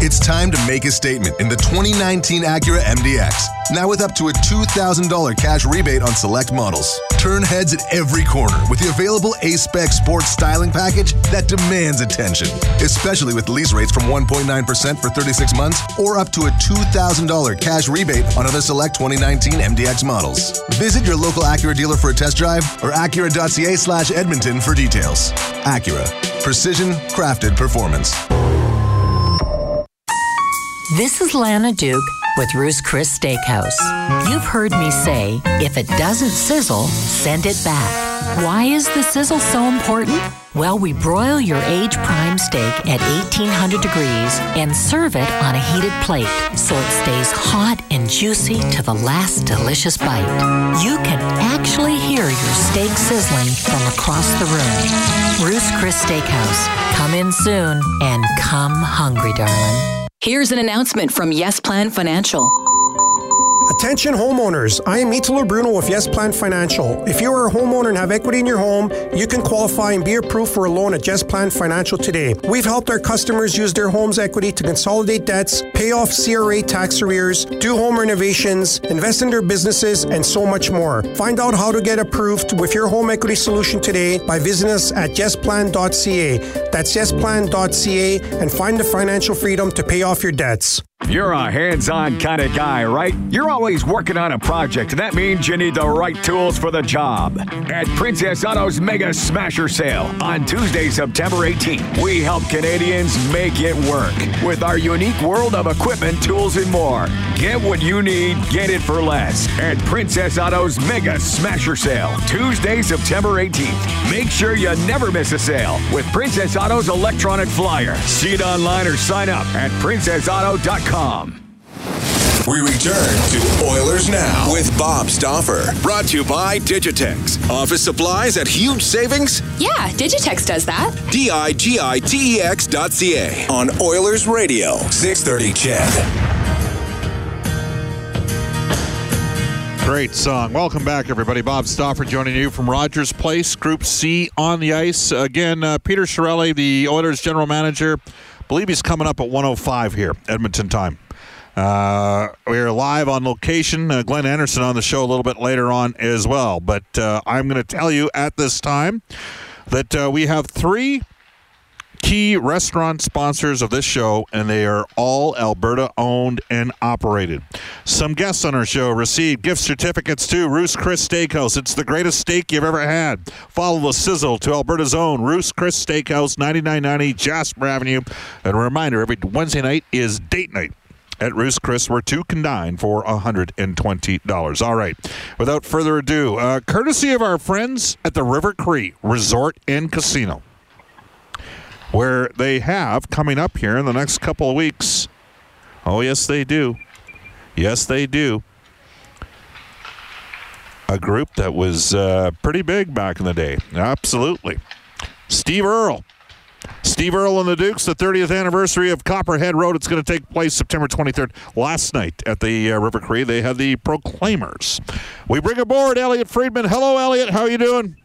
It's time to make a statement in the 2019 Acura MDX. Now with up to a $2,000 cash rebate on select models. Turn heads at every corner with the available A-Spec Sports Styling Package that demands attention. Especially with lease rates from 1.9% for 36 months or up to a $2,000 cash rebate on other select 2019 MDX models. Visit your local Acura dealer for a test drive or Acura.ca slash Edmonton for details. Acura. Precision, crafted performance. This is Lana Duke with Ruth's Chris Steakhouse. You've heard me say, if it doesn't sizzle, send it back. Why is the sizzle so important? Well, we broil your age prime steak at 1800 degrees and serve it on a heated plate so it stays hot and juicy to the last delicious bite. You can actually hear your steak sizzling from across the room. Ruth's Chris Steakhouse. Come in soon and come hungry, darling. Here's an announcement from Yes Plan Financial. Attention homeowners, I am Italo Bruno with Yes Plan Financial. If you are a homeowner and have equity in your home, you can qualify and be approved for a loan at Yes Plan Financial today. We've helped our customers use their home's equity to consolidate debts, pay off CRA tax arrears, do home renovations, invest in their businesses, and so much more. Find out how to get approved with your home equity solution today by visiting us at yesplan.ca. That's yesplan.ca and find the financial freedom to pay off your debts. You're a hands on kind of guy, right? You're always working on a project, and that means you need the right tools for the job. At Princess Auto's Mega Smasher Sale on Tuesday, September 18th, we help Canadians make it work with our unique world of equipment, tools, and more. Get what you need, get it for less at Princess Auto's Mega Smasher Sale, Tuesday, September 18th. Make sure you never miss a sale with Princess Auto's electronic flyer. See it online or sign up at princessauto.com. We return to Oilers Now with Bob Stauffer. Brought to you by Digitex. Office supplies at huge savings? Yeah, Digitex does that. D I G I T E X dot C A on Oilers Radio, 630 CHED. Great song. Welcome back, everybody. Bob Stauffer joining you from Rogers Place, Group C on the ice. Again, uh, Peter Chiarelli, the Oilers general manager, I believe he's coming up at 105 here, Edmonton time. Uh, we're live on location. Uh, Glenn Anderson on the show a little bit later on as well. But uh, I'm going to tell you at this time that uh, we have three key restaurant sponsors of this show, and they are all Alberta owned and operated. Some guests on our show received gift certificates to Ruth's Chris Steakhouse. It's the greatest steak you've ever had. Follow the sizzle to Alberta's own Ruth's Chris Steakhouse, 9990 Jasper Avenue. And a reminder every Wednesday night is date night at Ruth's Chris, where two can dine for $120. All right. Without further ado, uh, courtesy of our friends at the River Cree Resort and Casino, where they have coming up here in the next couple of weeks. Oh, yes, they do. Yes, they do. A group that was uh, pretty big back in the day. Absolutely. Steve Earle. Steve Earle and the Dukes, the 30th anniversary of Copperhead Road. It's going to take place September 23rd. Last night at the uh, River Cree, they had the Proclaimers. We bring aboard Elliot Friedman. Hello, Elliot. How are you doing?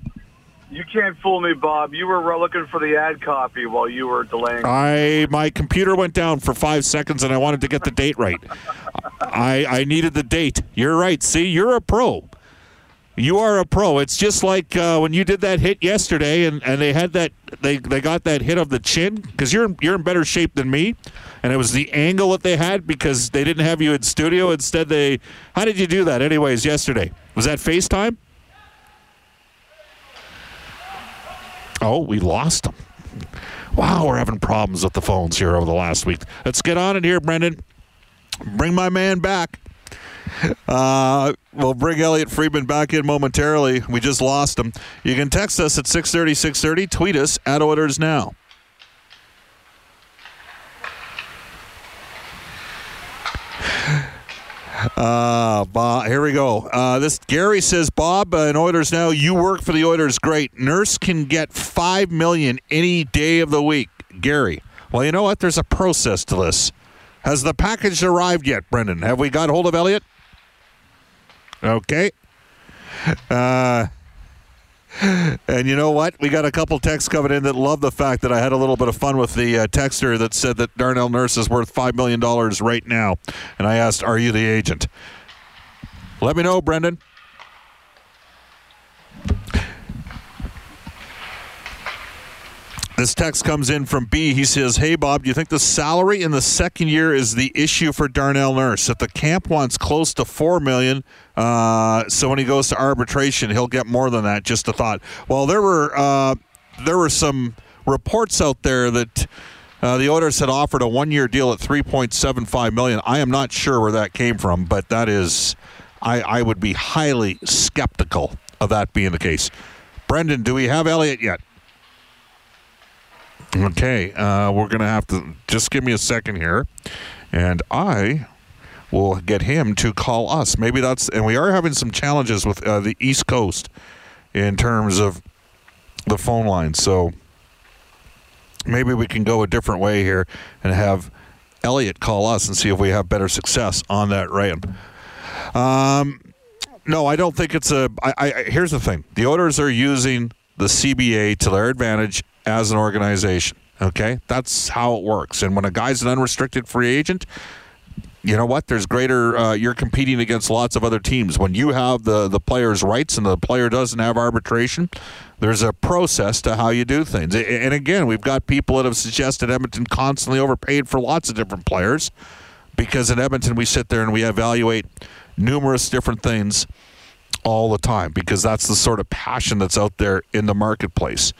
You can't fool me, Bob. You were looking for the ad copy while you were delaying. I my computer went down for five seconds, and I wanted to get the date right. I I needed the date. You're right. See, you're a pro. You are a pro. It's just like uh, when you did that hit yesterday, and, and they had that they they got that hit of the chin because you're you're in better shape than me, and it was the angle that they had because they didn't have you in studio. Instead, they how did you do that? Anyways, yesterday was that FaceTime? Oh, we lost them. Wow, we're having problems with the phones here over the last week. Let's get on it here, Brendan. Bring my man back. Uh, we'll bring Elliot Friedman back in momentarily. We just lost him. You can text us at 630, 630. Tweet us at Oilers Now. Uh, Bob, here we go. Uh, this Gary says, Bob, uh, in Oilers now, you work for the Oilers. Great. Nurse can get five million any day of the week. Gary, Well, you know what? There's a process to this. Has the package arrived yet, Brendan? Have we got hold of Elliot? Okay. Uh, and you know what? We got a couple texts coming in that love the fact that I had a little bit of fun with the uh, texter that said that Darnell Nurse is worth $5 million right now. And I asked, Are you the agent? Let me know, Brendan. This text comes in from B. He says, Hey, Bob, do you think the salary in the second year is the issue for Darnell Nurse? If the camp wants close to 4 million, uh, so when he goes to arbitration, he'll get more than that. Just a thought. Well, there were, uh, there were some reports out there that. Uh, the Oilers had offered a one-year deal at 3.75 million. I am not sure where that came from, but that is, I, I would be highly skeptical of that being the case. Brendan, do we have Elliot yet? Okay, uh, we're going to have to just give me a second here, and I will get him to call us. Maybe that's, and we are having some challenges with uh, the East Coast in terms of the phone line. So maybe we can go a different way here and have Elliot call us and see if we have better success on that ramp. Um, no, I don't think it's a. I, I, here's the thing: the owners are using the CBA to their advantage as an organization. Okay, that's how it works. And when a guy's an unrestricted free agent, you know what? There's greater. Uh, you're competing against lots of other teams. When you have the the player's rights and the player doesn't have arbitration, there's a process to how you do things. And again, we've got people that have suggested Edmonton constantly overpaid for lots of different players because in Edmonton we sit there and we evaluate numerous different things all the time because that's the sort of passion that's out there in the marketplace.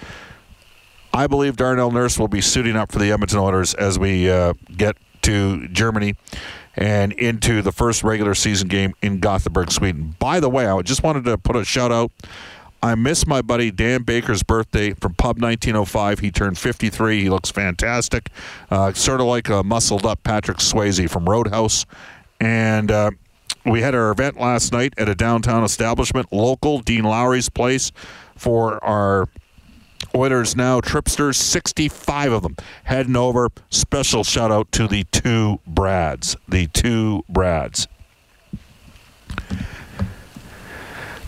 I believe Darnell Nurse will be suiting up for the Edmonton Oilers as we uh, get to Germany and into the first regular season game in Gothenburg, Sweden. By the way, I just wanted to put a shout out. I miss my buddy Dan Baker's birthday from Pub 1905. He turned 53. He looks fantastic, uh, sort of like a muscled up Patrick Swayze from Roadhouse. And uh, we had our event last night at a downtown establishment, local, Dean Lowry's place, for our Oilers now tripsters, 65 of them heading over. Special shout out to the two Brads. The two Brads.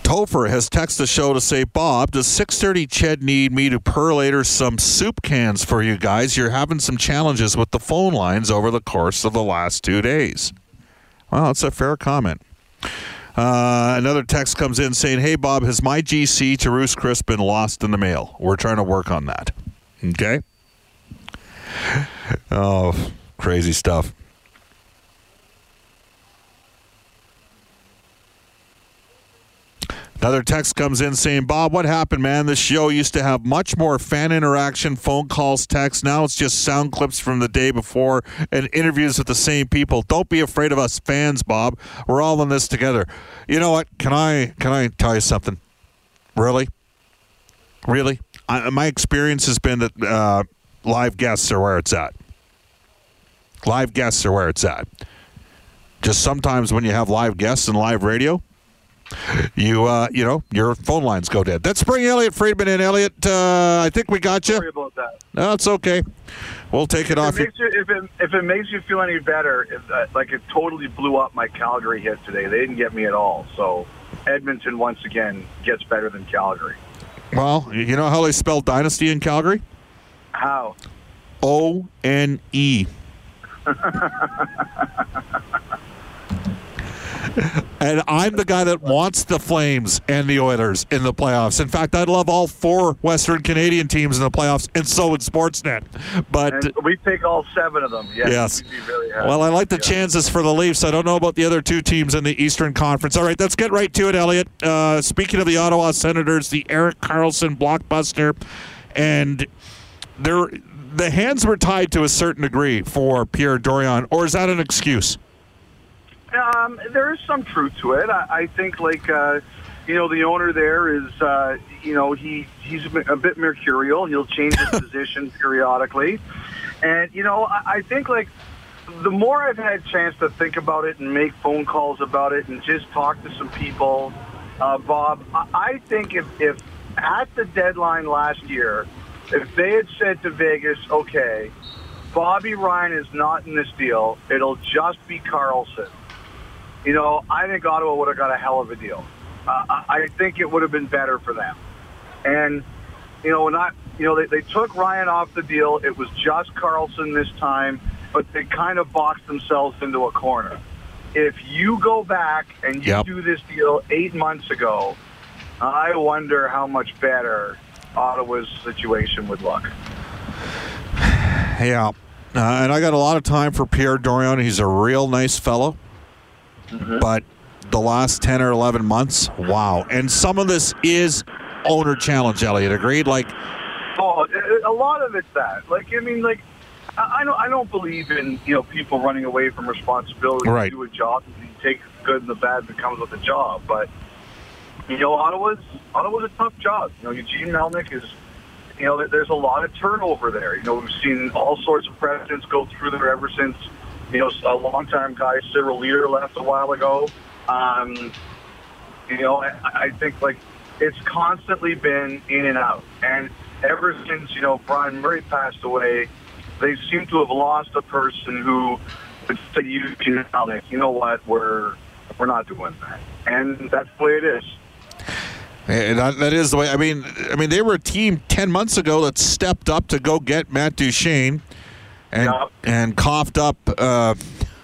Topher has texted the show to say, Bob, does 630 Ched need me to perlater some soup cans for you guys? You're having some challenges with the phone lines over the course of the last two days. Well, it's a fair comment. Uh, another text comes in saying, Hey, Bob, has my GC to Ruth's Chris been lost in the mail? We're trying to work on that. Okay? Oh, crazy stuff. Another text comes in saying, Bob, what happened, man? This show used to have much more fan interaction, phone calls, texts. Now it's just sound clips from the day before and interviews with the same people. Don't be afraid of us fans, Bob. We're all in this together. You know what? Can I can I tell you something? Really? Really? I, my experience has been that uh, live guests are where it's at. Live guests are where it's at. Just sometimes when you have live guests and live radio, you uh, you know your phone lines go dead. Let's bring Elliot Friedman in. Elliot, uh, I think we got you. Sorry about that. No, it's okay. We'll take it If off. it, you, if, it, if it makes you feel any better, if, uh, like it totally blew up my Calgary hit today. They didn't get me at all. So Edmonton once again gets better than Calgary. Well, you know how they spell dynasty in Calgary? How? O N E. And I'm the guy that wants the Flames and the Oilers in the playoffs. In fact, I'd love all four Western Canadian teams in the playoffs, and so would Sportsnet. But And we take all seven of them. Yes. Yes. really. Well, I like the Yeah. chances for the Leafs. I don't know about the other two teams in the Eastern Conference. All right, let's get right to it, Elliot. Uh, speaking of the Ottawa Senators, the Erik Karlsson blockbuster, and there, the hands were tied to a certain degree for Pierre Dorion, or is that an excuse? Um, there is some truth to it. I, I think, like, uh, you know, the owner there is, uh, you know, he he's a bit- mercurial. He'll change his position periodically, and you know, I, I think like the more I've had a chance to think about it and make phone calls about it and just talk to some people, uh, Bob, I, I think if, if at the deadline last year, if they had said to Vegas, okay, Bobby Ryan is not in this deal, it'll just be Karlsson. You know, I think Ottawa would have got a hell of a deal. Uh, I I think it would have been better for them. And you know, not you know they, they took Ryan off the deal. It was just Karlsson this time, but they kind of boxed themselves into a corner. If you go back and you Yep. do this deal eight months ago, I wonder how much better Ottawa's situation would look. Yeah. Uh, and I got a lot of time for Pierre Dorion. He's a real nice fellow. Mm-hmm. But the last 10 or 11 months, wow. And some of this is owner challenge, Elliot. Agreed? Like, Oh, a- lot of it's that. Like, I mean, like, I I don't, I don't believe in you know people running away from responsibility Right. to do a job. You take the good and the bad that comes with the job, but you know, Ottawa's Ottawa's a tough job. You know, Eugene Melnyk is, you know, there's a lot of turnover there. You know, we've seen all sorts of presidents go through there ever since. You know, a longtime guy Cyril Leeder left a while ago. Um, you know, I, I think like it's constantly been in and out, and ever since you know Brian Murray passed away, they seem to have lost a person who would say, "You you know, you know what? We're we're not doing that," and that's the way it is. eh, that, is the way. I mean, I mean, they were a team 10 months ago that stepped up to go get Matt Duchene and, Yep. and coughed up, uh,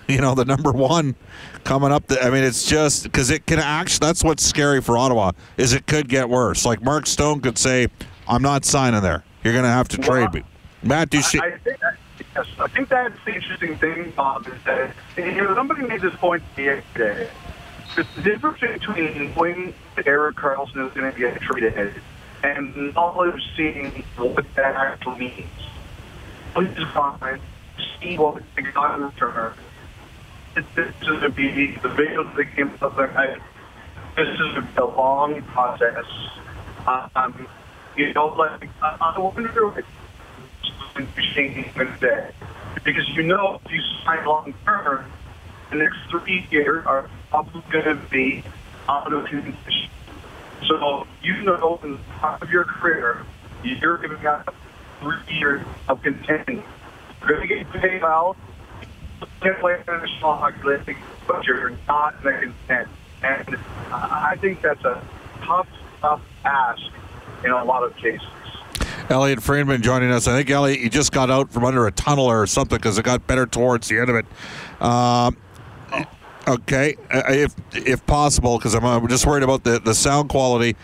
you know, the number one coming up. The, I mean, it's just because it can actually, that's what's scary for Ottawa, is it could get worse. Like Mark Stone could say, I'm not signing there. You're going to have to trade me. Matt Duchene. I, I think yes, I think that's the interesting thing, Bob, is that you know, somebody made this point yesterday. The difference between when Erik Karlsson is going to get traded and knowledge seeing what that actually means. Please find, see what they got in return. This is going to be the video that came up there. I- This is going to a long process. Um, you know, like, I, I wonder if day. Because you know if you sign long term, the next three years are probably going to be out of condition. So you know in the top of your career, you're giving up three years of contending. You're going to get paid well, you can play in the hockey but you're not going to contend. And I think that's a tough, tough ask in a lot of cases. Elliot Friedman joining us. I think Elliot, you just got out from under a tunnel or something because it got better towards the end of it. Um, okay, uh, if if possible, because I'm uh, just worried about the, the sound quality.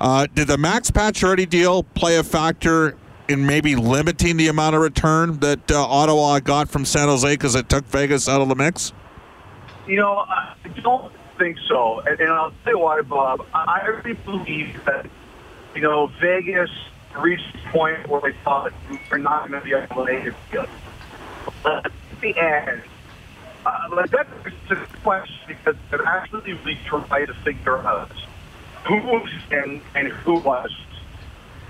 Uh, did the Max Pacioretty deal play a factor in maybe limiting the amount of return that uh, Ottawa got from San Jose because it took Vegas out of the mix? You know, I don't think so. And, and I'll tell you why, Bob. I really believe that, you know, Vegas reached the point where they thought we're not going to be able to make it. But at the end, uh, like that's a question because they're actually really trying to figure out who was in and who wasn't.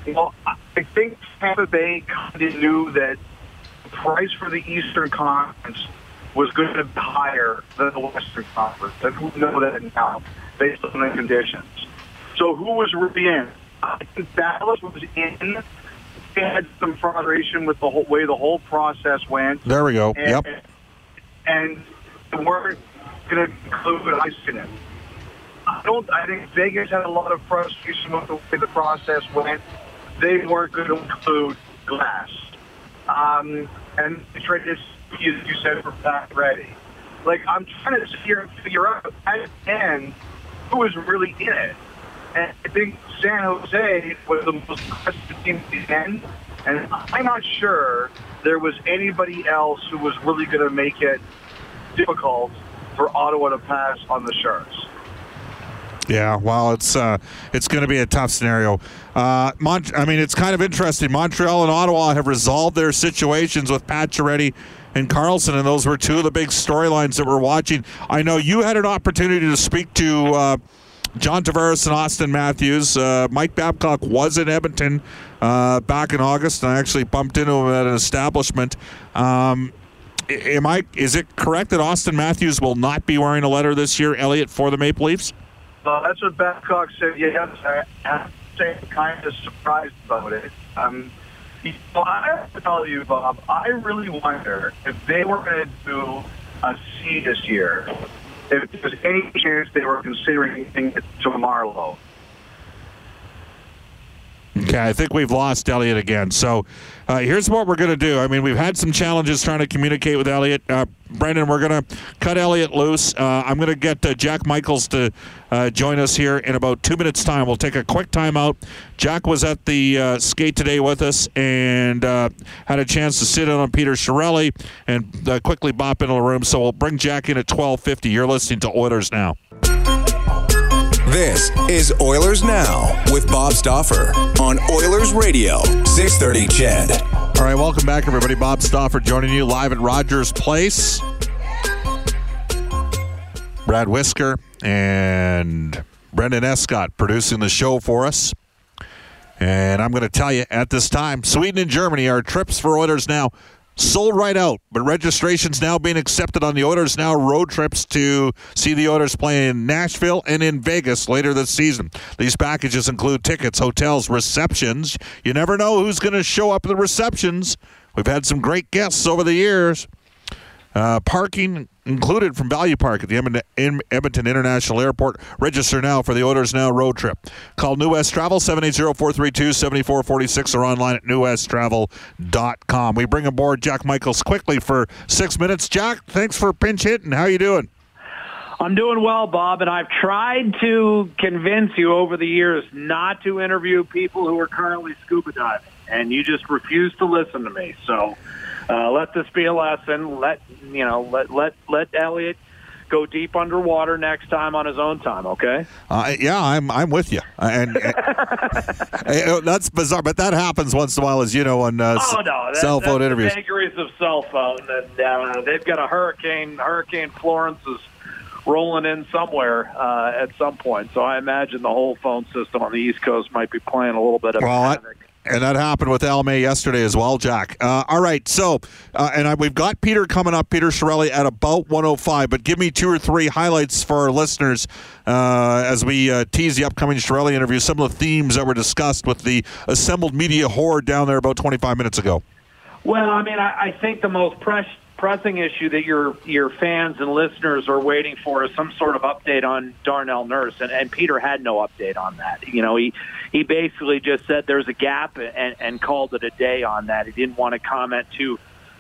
You know, I I think Tampa Bay kind of knew that the price for the Eastern Conference was going to be higher than the Western Conference. And who know that now based on the conditions. So who was really in? I think Dallas was in. They had some frustration with the whole way the whole process went. There we go. And, yep. And they weren't going to include ice in it. I don't. I think Vegas had a lot of frustration with the way the process went. They weren't going to include glass, um, and they traded, as you said, for Pat Ready. Like I'm trying to sit here and figure out at the end who was really in it. And I think San Jose was the most aggressive team at the end, and I'm not sure there was anybody else who was really going to make it difficult for Ottawa to pass on the Sharks. Yeah, well, it's uh, it's going to be a tough scenario. Uh, Mont- I mean, it's kind of interesting. Montreal and Ottawa have resolved their situations with Pacioretty and Karlsson, and those were two of the big storylines that we're watching. I know you had an opportunity to speak to uh, John Tavares and Auston Matthews. Uh, Mike Babcock was in Edmonton uh, back in August, and I actually bumped into him at an establishment. Um, am I? Is it correct that Auston Matthews will not be wearing a letter this year, Elliot, for the Maple Leafs? Uh, that's what Babcock said. Yes, I, I'm kind of surprised about it. Um, I have to tell you, Bob, I really wonder if they were going to do a C this year, if there's any chance they were considering anything to Marlowe. Okay, I think we've lost Elliot again. So uh, here's what we're going to do. I mean, we've had some challenges trying to communicate with Elliot. Uh, Brendan, we're going to cut Elliot loose. Uh, I'm going to get uh, Jack Michaels to uh, join us here in about two minutes' time. We'll take a quick timeout. Jack was at the uh, skate today with us and had a chance to sit in on Peter Chiarelli and quickly bop into the room. So we'll bring Jack in at 12:50. You're listening to Oilers now. This is Oilers Now with Bob Stauffer on Oilers Radio, 630 CHED. All right, welcome back, everybody. Bob Stauffer joining you live at Rogers Place. Brad Whisker and Brendan Escott producing the show for us. And I'm going to tell you at this time, Sweden and Germany are trips for Oilers Now sold right out, but registrations now being accepted on the Oilers Now road trips to see the Oilers play in Nashville and in Vegas later this season. These packages include tickets, hotels, receptions. You never know who's going to show up at the receptions. We've had some great guests over the years. Uh, parking included from Value Park at the Edmonton International Airport. Register now for the Oilers Now road trip. Call New West Travel 780-432-7446 or online at newwesttravel.com. We bring aboard Jack Michaels quickly for six minutes. Jack, thanks for pinch hitting. How are you doing? I'm doing well, Bob, and I've tried to convince you over the years not to interview people who are currently scuba diving, and you just refuse to listen to me. So uh, let this be a lesson. Let you know. Let let let Elliot go deep underwater next time on his own time. Okay. Uh, yeah, I'm I'm with you, and, and that's bizarre, but that happens once in a while, as you know, on uh, oh, no, that, cell phone interviews. Vagaries of cell phone, and uh, they've got a hurricane. Hurricane Florence is rolling in somewhere uh, at some point. So I imagine the whole phone system on the East Coast might be playing a little bit of well, panic. And that happened with Al May yesterday as well, Jack. Uh, all right, so uh, and I, we've got Peter coming up, Peter Chiarelli at about 105. But give me two or three highlights for our listeners uh, as we uh, tease the upcoming Chiarelli interview. Some of the themes that were discussed with the assembled media horde down there about 25 minutes ago. Well, I mean, I, I think the most precious pressing issue that your your fans and listeners are waiting for is some sort of update on Darnell Nurse, and, and Peter had no update on that. You know, he he basically just said there's a gap and, and called it a day on that. He didn't want to comment too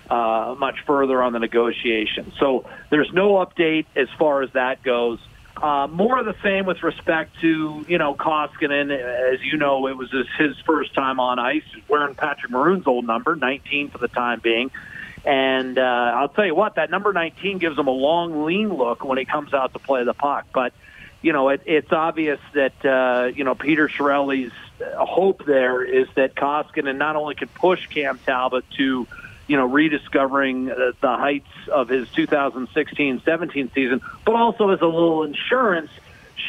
uh, much further on the negotiation. So there's no update as far as that goes. Uh, more of the same with respect to you know Koskinen. As you know, it was his, his first time on ice, wearing Patrick Maroon's old number, 19 for the time being. And uh, I'll tell you what, that number 19 gives him a long, lean look when he comes out to play the puck. But, you know, it, it's obvious that, uh, you know, Peter Chiarelli's hope there is that Koskinen not only can push Cam Talbot to, you know, rediscovering uh, the heights of his 2016-17 season, but also as a little insurance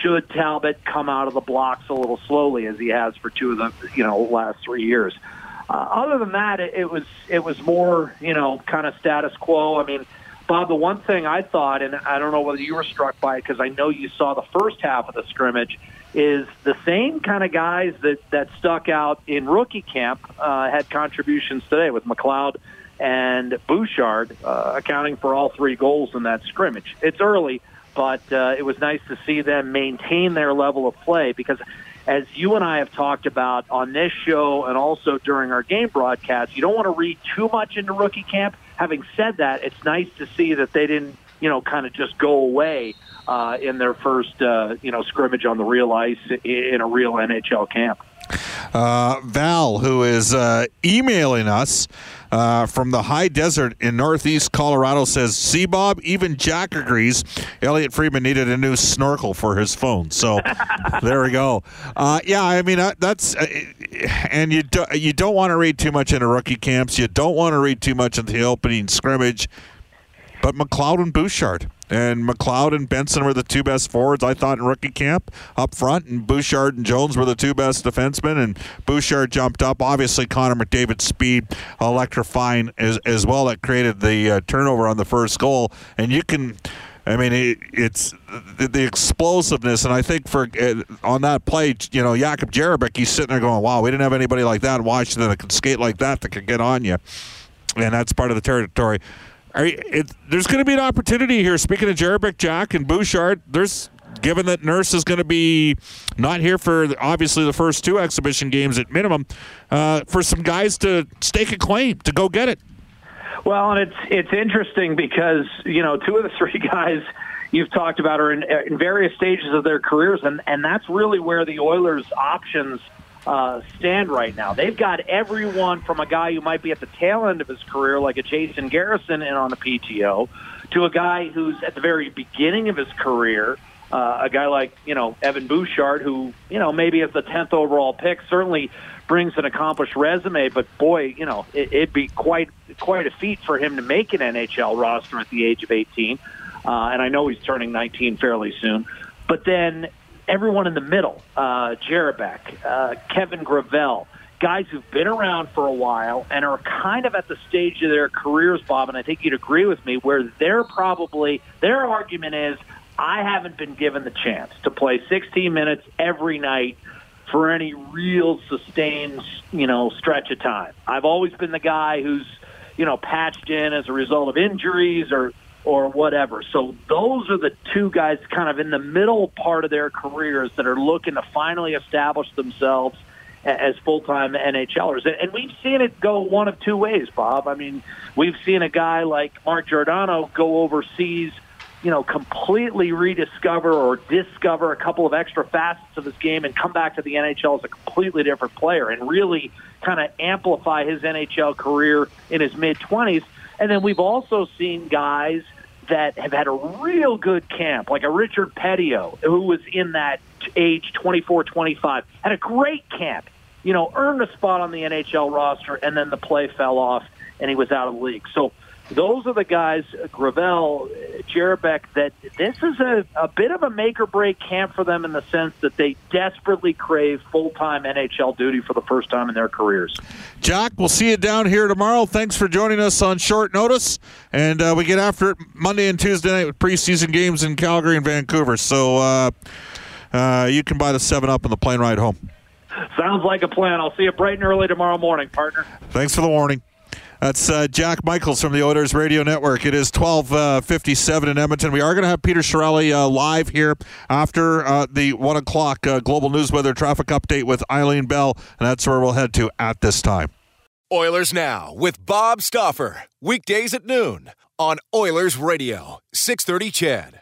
should Talbot come out of the blocks a little slowly as he has for two of the, you know, last three years. Uh, other than that, it, it was it was more you know kind of status quo. I mean, Bob, the one thing I thought, and I don't know whether you were struck by it because I know you saw the first half of the scrimmage, is the same kind of guys that that stuck out in rookie camp uh, had contributions today with McLeod and Bouchard uh, accounting for all three goals in that scrimmage. It's early, but uh, it was nice to see them maintain their level of play because as you and I have talked about on this show and also during our game broadcast, you don't want to read too much into rookie camp. Having said that, it's nice to see that they didn't, you know, kind of just go away uh, in their first, uh, you know, scrimmage on the real ice in a real NHL camp. Uh, Val, who is uh, emailing us uh, from the high desert in northeast Colorado, says, See, Bob, even Jack agrees Elliot Friedman needed a new snorkel for his phone. So there we go. Uh, yeah, I mean, uh, that's, uh, and you, do, you don't want to read too much into rookie camps. You don't want to read too much into the opening scrimmage. But McLeod and Bouchard. And McLeod and Benson were the two best forwards, I thought, in rookie camp up front. And Bouchard and Jones were the two best defensemen. And Bouchard jumped up. Obviously, Connor McDavid's speed electrifying as, as well. That created the uh, turnover on the first goal. And you can I mean, it, it's the, the, explosiveness, and I think for uh, on that play, you know, Jakub Jerabek, he's sitting there going, "Wow, we didn't have anybody like that in Washington that could skate like that that could get on you," and that's part of the territory. You, it, there's going to be an opportunity here. Speaking of Jerabek, Jack, and Bouchard, there's given that Nurse is going to be not here for obviously the first two exhibition games at minimum, uh, for some guys to stake a claim to go get it. Well, and it's it's interesting because you know two of the three guys you've talked about are in, in various stages of their careers, and and that's really where the Oilers' options uh, stand right now. They've got everyone from a guy who might be at the tail end of his career, like a Jason Garrison, in on the PTO, to a guy who's at the very beginning of his career. Uh, a guy like you know Evan Bouchard, who you know maybe as the tenth overall pick, certainly brings an accomplished resume, but boy, you know, it, it'd be quite quite a feat for him to make an NHL roster at the age of 18. Uh, and I know he's turning 19 fairly soon. But then everyone in the middle, uh, Jerabek, uh, Kevin Gravel, guys who've been around for a while and are kind of at the stage of their careers, Bob, and I think you'd agree with me, where they're probably, their argument is, I haven't been given the chance to play 16 minutes every night for any real sustained, you know, stretch of time. I've always been the guy who's, you know, patched in as a result of injuries or or whatever. So those are the two guys kind of in the middle part of their careers that are looking to finally establish themselves as full-time NHLers. And we've seen it go one of two ways, Bob. I mean, we've seen a guy like Mark Giordano go overseas – you know, completely rediscover or discover a couple of extra facets of his game and come back to the NHL as a completely different player and really kind of amplify his NHL career in his mid 20s. And then we've also seen guys that have had a real good camp, like a Richard Pedio, who was in that age 24, 25, had a great camp, you know, earned a spot on the NHL roster, and then the play fell off and he was out of the league. So those are the guys, Gravel, Jerabek, that this is a, a bit of a make or break camp for them in the sense that they desperately crave full time NHL duty for the first time in their careers. Jack, we'll see you down here tomorrow. Thanks for joining us on short notice. And uh, we get after it Monday and Tuesday night with preseason games in Calgary and Vancouver. So uh, uh, you can buy the 7 Up on the plane ride home. Sounds like a plan. I'll see you bright and early tomorrow morning, partner. Thanks for the warning. That's uh, Jack Michaels from the Oilers Radio Network. It is 1257 uh, in Edmonton. We are going to have Peter Chiarelli uh, live here after uh, the 1 o'clock uh, Global News Weather Traffic Update with Eileen Bell, and that's where we'll head to at this time. Oilers Now with Bob Stauffer. Weekdays at noon on Oilers Radio, 630 CHED.